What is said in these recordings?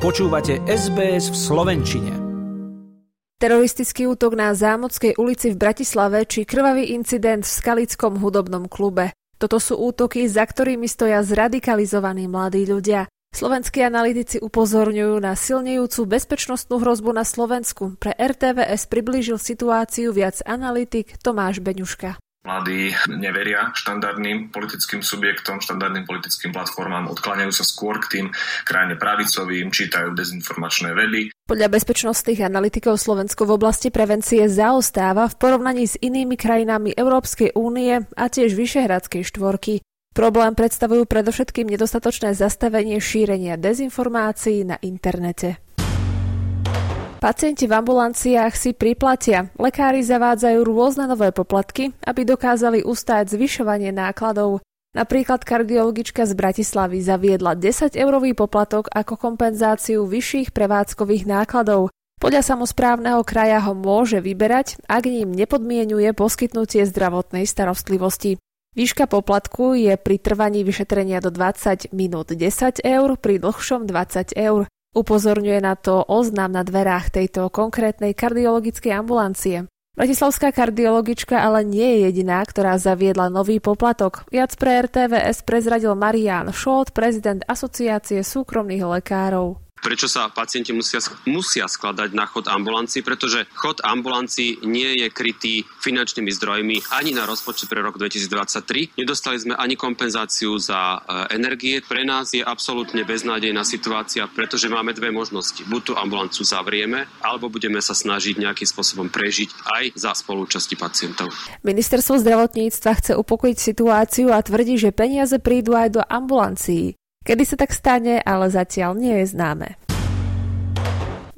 Počúvate SBS v Slovenčine. Teroristický útok na Zámodskej ulici v Bratislave či krvavý incident v Skalickom hudobnom klube. Toto sú útoky, za ktorými stoja zradikalizovaní mladí ľudia. Slovenskí analytici upozorňujú na silnejúcu bezpečnostnú hrozbu na Slovensku. Pre RTVS priblížil situáciu viac analytik Tomáš Beňuška. Mladí neveria štandardným politickým subjektom, štandardným politickým platformám, odkláňajú sa skôr k tým krajne pravicovým, čítajú dezinformačné vedy. Podľa bezpečnostných analytikov Slovensko v oblasti prevencie zaostáva v porovnaní s inými krajinami Európskej únie a tiež Vyšehradskej štvorky. Problém predstavujú predovšetkým nedostatočné zastavenie šírenia dezinformácií na internete. Pacienti v ambulanciách si priplatia. Lekári zavádzajú rôzne nové poplatky, aby dokázali ustáť zvyšovanie nákladov. Napríklad kardiologička z Bratislavy zaviedla 10-eurový poplatok ako kompenzáciu vyšších prevádzkových nákladov. Podľa samozprávneho kraja ho môže vyberať, ak ním nepodmienuje poskytnutie zdravotnej starostlivosti. Výška poplatku je pri trvaní vyšetrenia do 20 minút 10 eur, pri dlhšom 20 eur. Upozorňuje na to oznám na dverách tejto konkrétnej kardiologickej ambulancie. Bratislavská kardiologička ale nie je jediná, ktorá zaviedla nový poplatok. Viac pre RTVS prezradil Marian Šót, prezident Asociácie súkromných lekárov prečo sa pacienti musia, musia skladať na chod ambulancií, pretože chod ambulancií nie je krytý finančnými zdrojmi ani na rozpočet pre rok 2023. Nedostali sme ani kompenzáciu za e, energie. Pre nás je absolútne beznádejná situácia, pretože máme dve možnosti. Buď tú ambulanciu zavrieme, alebo budeme sa snažiť nejakým spôsobom prežiť aj za spolúčasti pacientov. Ministerstvo zdravotníctva chce upokojiť situáciu a tvrdí, že peniaze prídu aj do ambulancií. Kedy sa tak stane, ale zatiaľ nie je známe.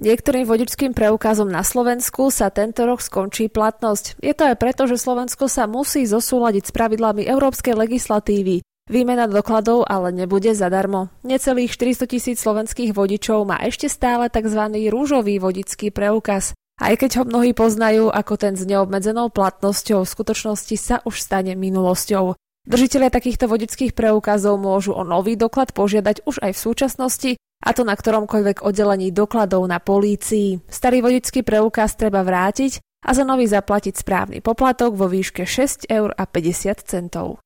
Niektorým vodičským preukazom na Slovensku sa tento rok skončí platnosť. Je to aj preto, že Slovensko sa musí zosúľadiť s pravidlami európskej legislatívy. Výmena dokladov ale nebude zadarmo. Necelých 400 tisíc slovenských vodičov má ešte stále tzv. rúžový vodický preukaz. Aj keď ho mnohí poznajú ako ten s neobmedzenou platnosťou, v skutočnosti sa už stane minulosťou. Držiteľia takýchto vodických preukazov môžu o nový doklad požiadať už aj v súčasnosti, a to na ktoromkoľvek oddelení dokladov na polícii. Starý vodický preukaz treba vrátiť a za nový zaplatiť správny poplatok vo výške 6 eur a 50 centov.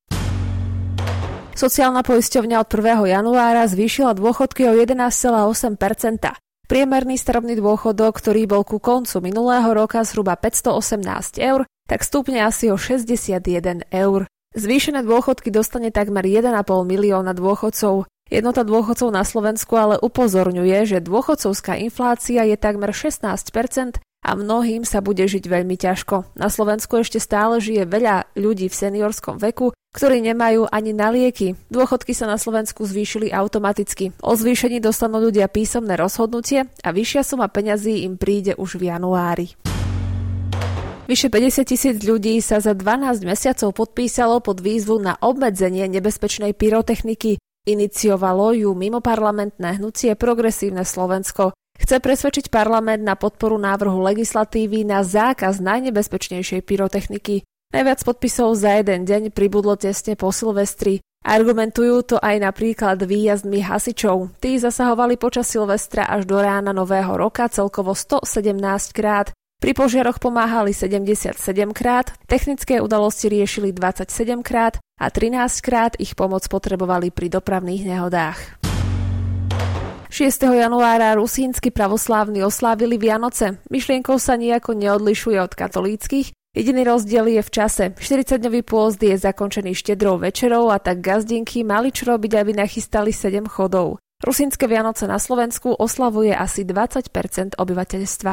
Sociálna poisťovňa od 1. januára zvýšila dôchodky o 11,8% Priemerný starobný dôchodok, ktorý bol ku koncu minulého roka zhruba 518 eur, tak stúpne asi o 61 eur. Zvýšené dôchodky dostane takmer 1,5 milióna dôchodcov. Jednota dôchodcov na Slovensku ale upozorňuje, že dôchodcovská inflácia je takmer 16% a mnohým sa bude žiť veľmi ťažko. Na Slovensku ešte stále žije veľa ľudí v seniorskom veku, ktorí nemajú ani na lieky. Dôchodky sa na Slovensku zvýšili automaticky. O zvýšení dostanú ľudia písomné rozhodnutie a vyššia suma peňazí im príde už v januári. Vyše 50 tisíc ľudí sa za 12 mesiacov podpísalo pod výzvu na obmedzenie nebezpečnej pyrotechniky. Iniciovalo ju mimo parlamentné hnutie Progresívne Slovensko. Chce presvedčiť parlament na podporu návrhu legislatívy na zákaz najnebezpečnejšej pyrotechniky. Najviac podpisov za jeden deň pribudlo tesne po Silvestri. Argumentujú to aj napríklad výjazdmi hasičov. Tí zasahovali počas Silvestra až do rána nového roka celkovo 117 krát. Pri požiaroch pomáhali 77 krát, technické udalosti riešili 27 krát a 13 krát ich pomoc potrebovali pri dopravných nehodách. 6. januára rusínsky pravoslávni oslávili Vianoce. Myšlienkou sa nejako neodlišuje od katolíckých, Jediný rozdiel je v čase. 40-dňový pôzd je zakončený štedrou večerou a tak gazdinky mali čo robiť, aby nachystali 7 chodov. Rusínske Vianoce na Slovensku oslavuje asi 20% obyvateľstva.